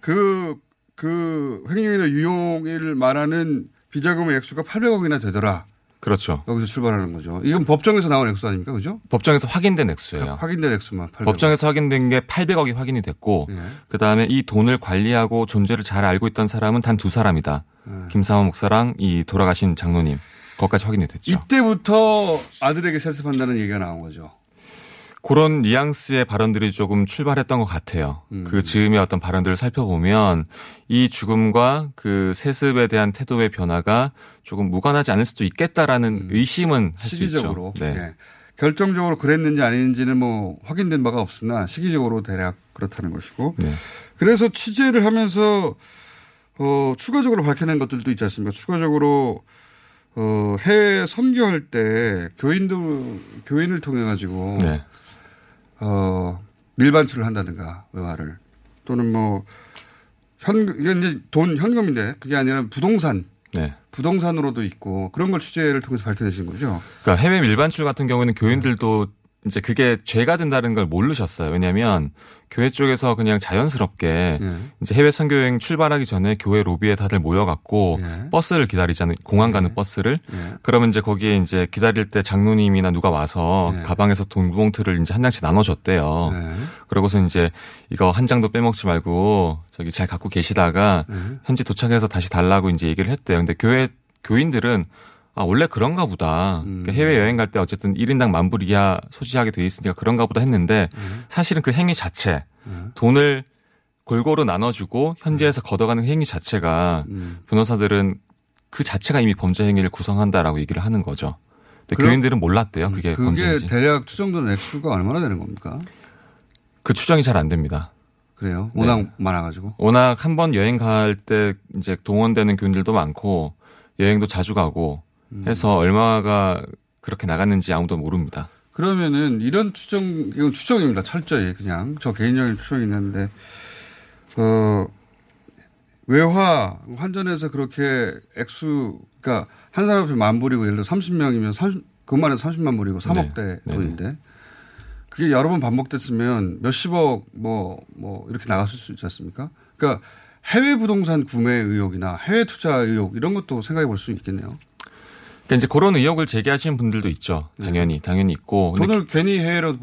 그, 그 횡령이나 유용을 말하는 비자금의 액수가 800억이나 되더라. 그렇죠. 여기서 출발하는 거죠. 이건 법정에서 나온 액수 아닙니까? 그죠? 법정에서 확인된 액수예요. 확인된 액수만. 800억. 법정에서 확인된 게 800억이 확인이 됐고 예. 그다음에 이 돈을 관리하고 존재를 잘 알고 있던 사람은 단 두 사람이다. 예. 김사원 목사랑 이 돌아가신 장로님. 거기까지 확인이 됐죠. 이때부터 아들에게 세습한다는 얘기가 나온 거죠. 그런 뉘앙스의 발언들이 조금 출발했던 것 같아요. 음. 그 즈음의 어떤 발언들을 살펴보면 이 죽음과 그 세습에 대한 태도의 변화가 조금 무관하지 않을 수도 있겠다라는 음. 의심은 할 수 있죠. 네. 네. 결정적으로 그랬는지 아닌지는 뭐 확인된 바가 없으나 시기적으로 대략 그렇다는 것이고. 네. 그래서 취재를 하면서 어 추가적으로 밝혀낸 것들도 있지 않습니까? 추가적으로 어 해외 선교할 때 교인들 교인을 통해 가지고 네. 어, 밀반출을 한다든가 외화를 또는 뭐 현, 이게 이제 돈 현금인데 그게 아니라 부동산. 네. 부동산으로도 있고 그런 걸 취재를 통해서 밝혀내신 거죠. 그러니까 해외 밀반출 같은 경우에는 교인들도 이제 그게 죄가 된다는 걸 모르셨어요. 왜냐하면 교회 쪽에서 그냥 자연스럽게 예. 이제 해외 선교 여행 출발하기 전에 교회 로비에 다들 모여갖고 예. 버스를 기다리잖아요. 공항 가는 예. 버스를. 예. 그러면 이제 거기에 이제 기다릴 때 장로님이나 누가 와서 예. 가방에서 돈 봉투를 이제 한 장씩 나눠줬대요. 예. 그러고서 이제 이거 한 장도 빼먹지 말고 저기 잘 갖고 계시다가 현지 도착해서 다시 달라고 이제 얘기를 했대요. 근데 교회 교인들은 아, 원래 그런가 보다. 음. 그러니까 해외 여행 갈 때 어쨌든 1인당 만불 이하 소지하게 돼 있으니까 그런가 보다 했는데 음. 사실은 그 행위 자체 음. 돈을 골고루 나눠주고 현지에서 음. 걷어가는 행위 자체가 음. 변호사들은 그 자체가 이미 범죄 행위를 구성한다라고 얘기를 하는 거죠. 근데 교인들은 몰랐대요. 그게, 그게 범죄인지. 대략 추정되는 액수가 얼마나 되는 겁니까? 그 추정이 잘 안 됩니다. 그래요? 워낙 네. 많아가지고. 워낙 한 번 여행 갈 때 이제 동원되는 교인들도 많고 여행도 자주 가고 해서 얼마가 그렇게 나갔는지 아무도 모릅니다. 그러면은 이런 추정, 이건 추정입니다. 철저히 그냥 저 개인적인 추정이 있는데, 어, 외화 환전해서 그렇게 액수, 그러니까 한 사람 앞에 만 불이고 예를 들어 30명이면 30, 그만 해서 30만 불이고 3억대 네. 돈인데 그게 여러 번 반복됐으면 몇십억 뭐, 뭐 이렇게 나갔을 수 있지 않습니까? 그러니까 해외 부동산 구매 의혹이나 해외 투자 의혹 이런 것도 생각해 볼 수 있겠네요. 그러니까 이제 그런 의혹을 제기하시는 분들도 있죠. 당연히 네. 당연히 있고. 돈을 괜히 해외로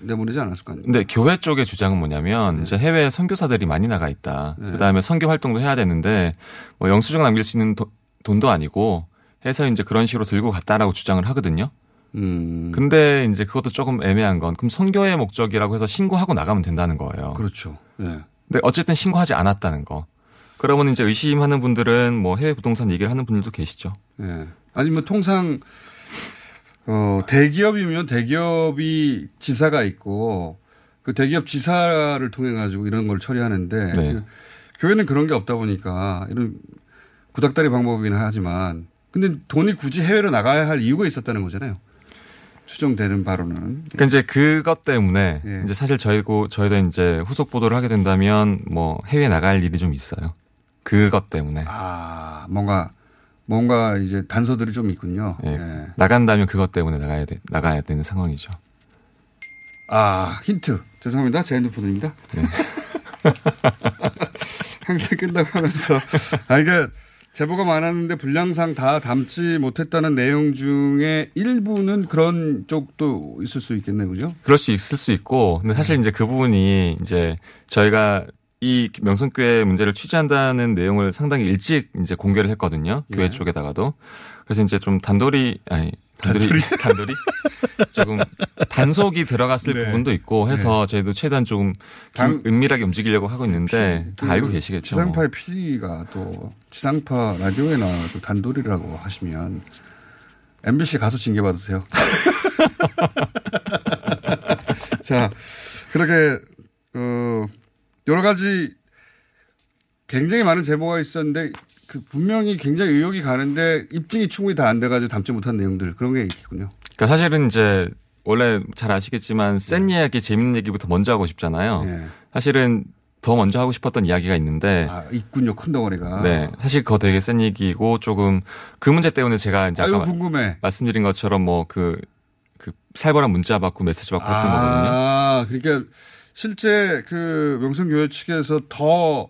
내보내지 않았을 거 아니에요. 근데 교회 쪽의 주장은 뭐냐면 네. 이제 해외 선교사들이 많이 나가 있다. 네. 그다음에 선교 활동도 해야 되는데 뭐 영수증 남길 수 있는 도, 돈도 아니고 해서 이제 그런 식으로 들고 갔다라고 주장을 하거든요. 음. 근데 이제 그것도 조금 애매한 건 그럼 선교의 목적이라고 해서 신고하고 나가면 된다는 거예요. 그렇죠. 네. 근데 어쨌든 신고하지 않았다는 거. 그러면 이제 의심하는 분들은 뭐 해외 부동산 얘기를 하는 분들도 계시죠. 네. 아니면 통상 어 대기업이면 대기업이 지사가 있고 그 대기업 지사를 통해 가지고 이런 걸 처리하는데 네. 그 교회는 그런 게 없다 보니까 이런 구닥다리 방법이긴 하지만 근데 돈이 굳이 해외로 나가야 할 이유가 있었다는 거잖아요. 추정되는 바로는. 그러니까 이제 그것 때문에 예. 이제 사실 저희고 저희도 이제 후속 보도를 하게 된다면 뭐 해외 나갈 일이 좀 있어요. 그것 때문에. 아 뭔가 뭔가 이제 단서들이 좀 있군요. 예. 예. 나간다면 그것 때문에 나가야 돼 나가야 되는 상황이죠. 아 힌트 죄송합니다 제 핸드폰입니다. 네. 항상 끝나고 하면서 아 그러니까 제보가 많았는데 분량상 다 담지 못했다는 내용 중에 일부는 그런 쪽도 있을 수 있겠네요, 그죠? 그럴 수 있을 수 있고, 근데 사실 네. 이제 그 부분이 이제 저희가 이 명성교회 문제를 취재한다는 내용을 상당히 일찍 이제 공개를 했거든요. 교회 네. 쪽에다가도. 그래서 이제 좀 단돌이 아니 단돌이 단돌이 조금 단속이 들어갔을 네. 부분도 있고 해서 네. 저희도 최대한 좀 단, 은밀하게 움직이려고 하고 있는데 피, 다그 알고 계시겠죠. 지상파의 PD가 또 지상파 라디오에 나와서 단돌이라고 하시면 MBC 가서 징계 받으세요. 자, 그렇게 어 여러 가지 굉장히 많은 제보가 있었는데 그 분명히 굉장히 의혹이 가는데 입증이 충분히 다 안 돼가지고 담지 못한 내용들 그런 게 있겠군요. 그러니까 사실은 이제 원래 잘 아시겠지만 센 네. 이야기, 재밌는 얘기부터 먼저 하고 싶잖아요. 네. 사실은 더 먼저 하고 싶었던 이야기가 있는데. 아, 있군요. 큰 덩어리가. 네. 사실 그거 되게 센 얘기고 조금 그 문제 때문에 제가 이제 아유, 아까 궁금해. 말씀드린 것처럼 뭐 그, 그 살벌한 문자 받고 메시지 받고 했던 아, 거거든요. 아, 그러니까 실제 그 명성교회 측에서 더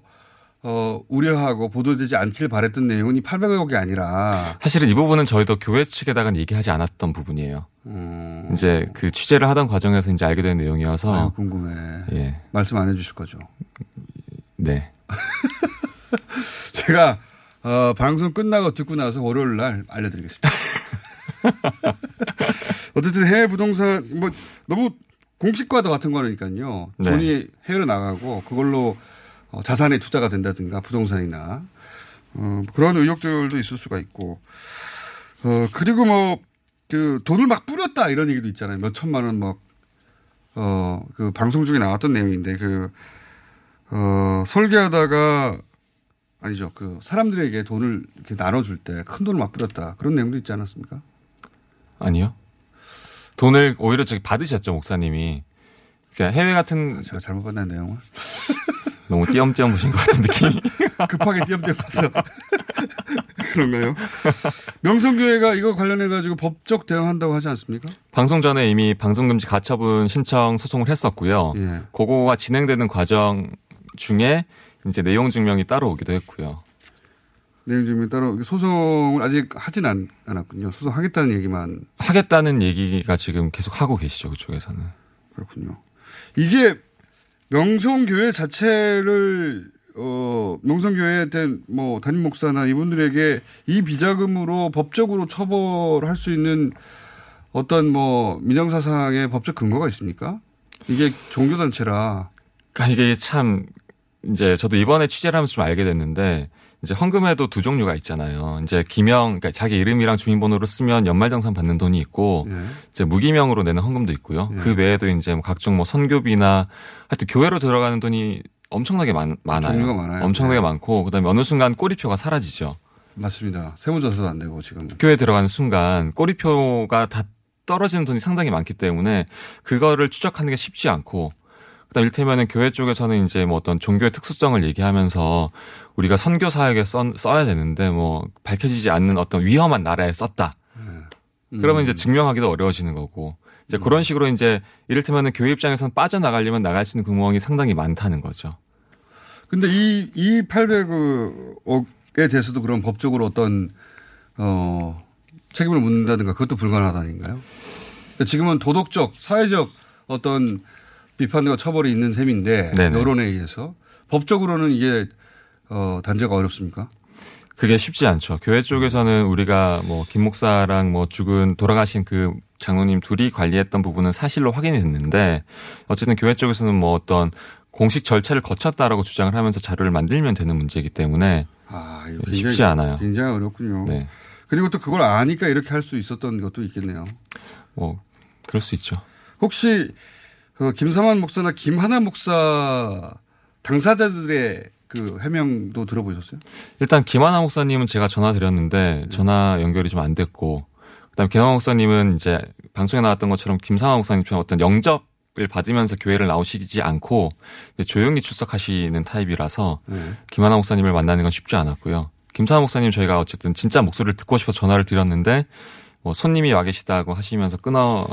어, 우려하고 보도되지 않길 바랬던 내용은 이 800억이 아니라 사실은 이 부분은 저희도 교회 측에다가 얘기하지 않았던 부분이에요. 음. 이제 그 취재를 하던 과정에서 이제 알게 된 내용이어서 아유, 궁금해. 예. 말씀 안 해주실 거죠? 네. 제가 어, 방송 끝나고 듣고 나서 월요일 날 알려드리겠습니다. 어쨌든 해외 부동산 뭐 너무 공식과도 같은 거니까요. 네. 돈이 해외로 나가고 그걸로 어, 자산에 투자가 된다든가 부동산이나 어, 그런 의혹들도 있을 수가 있고 어, 그리고 뭐 그 돈을 막 뿌렸다 이런 얘기도 있잖아요. 몇 천만 원 막 어, 그 방송 중에 나왔던 내용인데 그 어, 설계하다가 아니죠. 그 사람들에게 돈을 이렇게 나눠줄 때 큰 돈을 막 뿌렸다. 그런 내용도 있지 않았습니까? 아니요. 돈을 오히려 저기 받으셨죠, 목사님이. 그러니까 해외 같은. 아, 제가 잘못 봤나 내용을? 너무 띄엄띄엄 보신 것 같은 느낌이. 급하게 띄엄띄엄 봤어. 그런가요? 명성교회가 이거 관련해 가지고 법적 대응한다고 하지 않습니까? 방송 전에 이미 방송금지 가처분 신청 소송을 했었고요. 예. 그거가 진행되는 과정 중에 이제 내용 증명이 따로 오기도 했고요. 내용 증명 따로 소송을 아직 하진 않, 않았군요. 소송하겠다는 얘기만 하겠다는 얘기가 지금 계속 하고 계시죠 그쪽에서는. 그렇군요. 이게 명성교회 자체를 어, 명성교회에 대한 뭐 담임 목사나 이분들에게 이 비자금으로 법적으로 처벌할 수 있는 어떤 뭐 민정사상의 법적 근거가 있습니까? 이게 종교단체라. 그러니까 이게 참 이제 저도 이번에 취재를 하면서 좀 알게 됐는데 이제 헌금에도 두 종류가 있잖아요. 이제 기명, 그러니까 자기 이름이랑 주민번호를 쓰면 연말정산 받는 돈이 있고, 예. 이제 무기명으로 내는 헌금도 있고요. 예. 그 외에도 이제 뭐 각종 뭐 선교비나 하여튼 교회로 들어가는 돈이 엄청나게 많, 많아요. 종류가 많아요. 엄청나게 예. 많고, 그 다음에 어느 순간 꼬리표가 사라지죠. 맞습니다. 세무조사도 안 되고 지금. 교회 들어가는 순간 꼬리표가 다 떨어지는 돈이 상당히 많기 때문에 그거를 추적하는 게 쉽지 않고 그다음 일테면은 교회 쪽에서는 이제 뭐 어떤 종교의 특수성을 얘기하면서 우리가 선교 사역에 써, 써야 되는데 뭐 밝혀지지 않는 어떤 위험한 나라에 썼다. 음. 그러면 이제 증명하기도 어려워지는 거고 이제 음. 그런 식으로 이제 이를테면은 교회 입장에서는 빠져나가려면 나갈 수 있는 구멍이 상당히 많다는 거죠. 근데 이, 이 800억에 대해서도 그런 법적으로 어떤, 어, 책임을 묻는다든가 그것도 불가능하다는가요? 그러니까 지금은 도덕적, 사회적 어떤 비판과 처벌이 있는 셈인데 네네. 여론에 의해서 법적으로는 이게 어, 단죄가 어렵습니까? 그게 쉽지 않죠. 교회 쪽에서는 우리가 뭐 김 목사랑 뭐 죽은 돌아가신 그 장로님 둘이 관리했던 부분은 사실로 확인이 됐는데 어쨌든 교회 쪽에서는 뭐 어떤 공식 절차를 거쳤다라고 주장을 하면서 자료를 만들면 되는 문제이기 때문에 아, 쉽지 않아요. 굉장히 어렵군요. 네. 그리고 또 그걸 아니까 이렇게 할 수 있었던 것도 있겠네요. 뭐 그럴 수 있죠. 혹시 그 김삼환 목사나 김하나 목사 당사자들의 그 해명도 들어보셨어요? 일단 김하나 목사님은 제가 전화 드렸는데 전화 연결이 좀 안 됐고 그다음 김하나 목사님은 이제 방송에 나왔던 것처럼 김삼환 목사님처럼 어떤 영접 을 받으면서 교회를 나오시지 않고 조용히 출석하시는 타입이라서 네. 김하나 목사님을 만나는 건 쉽지 않았고요. 김사나 목사님 저희가 어쨌든 진짜 목소리를 듣고 싶어 전화를 드렸는데 뭐 손님이 와 계시다고 하시면서 끊어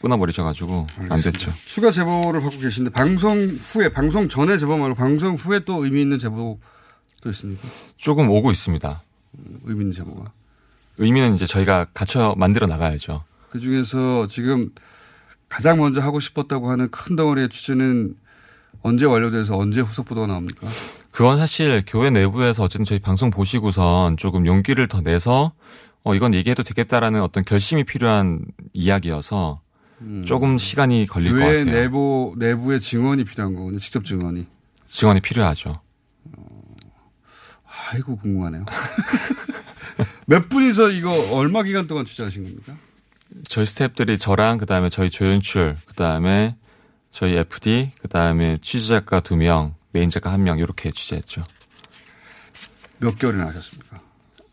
끊어버리셔가지고 안 됐죠. 추가 제보를 받고 계신데 방송 후에 방송 전에 제보 말고 방송 후에 또 의미 있는 제보도 있습니까? 조금 오고 있습니다. 의미 있는 제보가. 의미는 이제 저희가 갖춰 만들어 나가야죠. 그 중에서 지금 가장 먼저 하고 싶었다고 하는 큰 덩어리의 취재는 언제 완료돼서 언제 후속 보도가 나옵니까? 그건 사실 교회 내부에서 어쨌든 저희 방송 보시고선 조금 용기를 더 내서 어 이건 얘기해도 되겠다라는 어떤 결심이 필요한 이야기여서 음. 조금 시간이 걸릴 것 같아요. 내부 내부의 증언이 필요한 거군요. 직접 증언이. 증언이 필요하죠. 어, 아이고 궁금하네요. 몇 분이서 이거 얼마 기간 동안 취재하신 겁니까? 저희 스태프들이 저랑 그다음에 저희 조연출 그다음에 저희 FD 그다음에 취재 작가 두 명, 메인 작가 한 명 이렇게 취재했죠. 몇 개월이나 하셨습니까?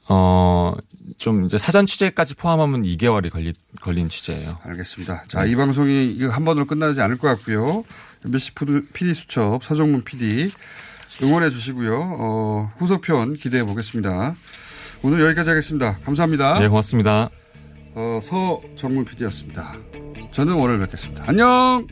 어, 좀 이제 사전 취재까지 포함하면 2개월이 걸리, 걸린 취재예요. 알겠습니다. 자, 네. 이 방송이 이거 한 번으로 끝나지 않을 것 같고요. MBC PD 수첩 서정문 PD 응원해 주시고요. 어, 후속편 기대해 보겠습니다. 오늘 여기까지 하겠습니다. 감사합니다. 네, 고맙습니다. 어, 서정문 PD였습니다. 저는 오늘 뵙겠습니다. 안녕!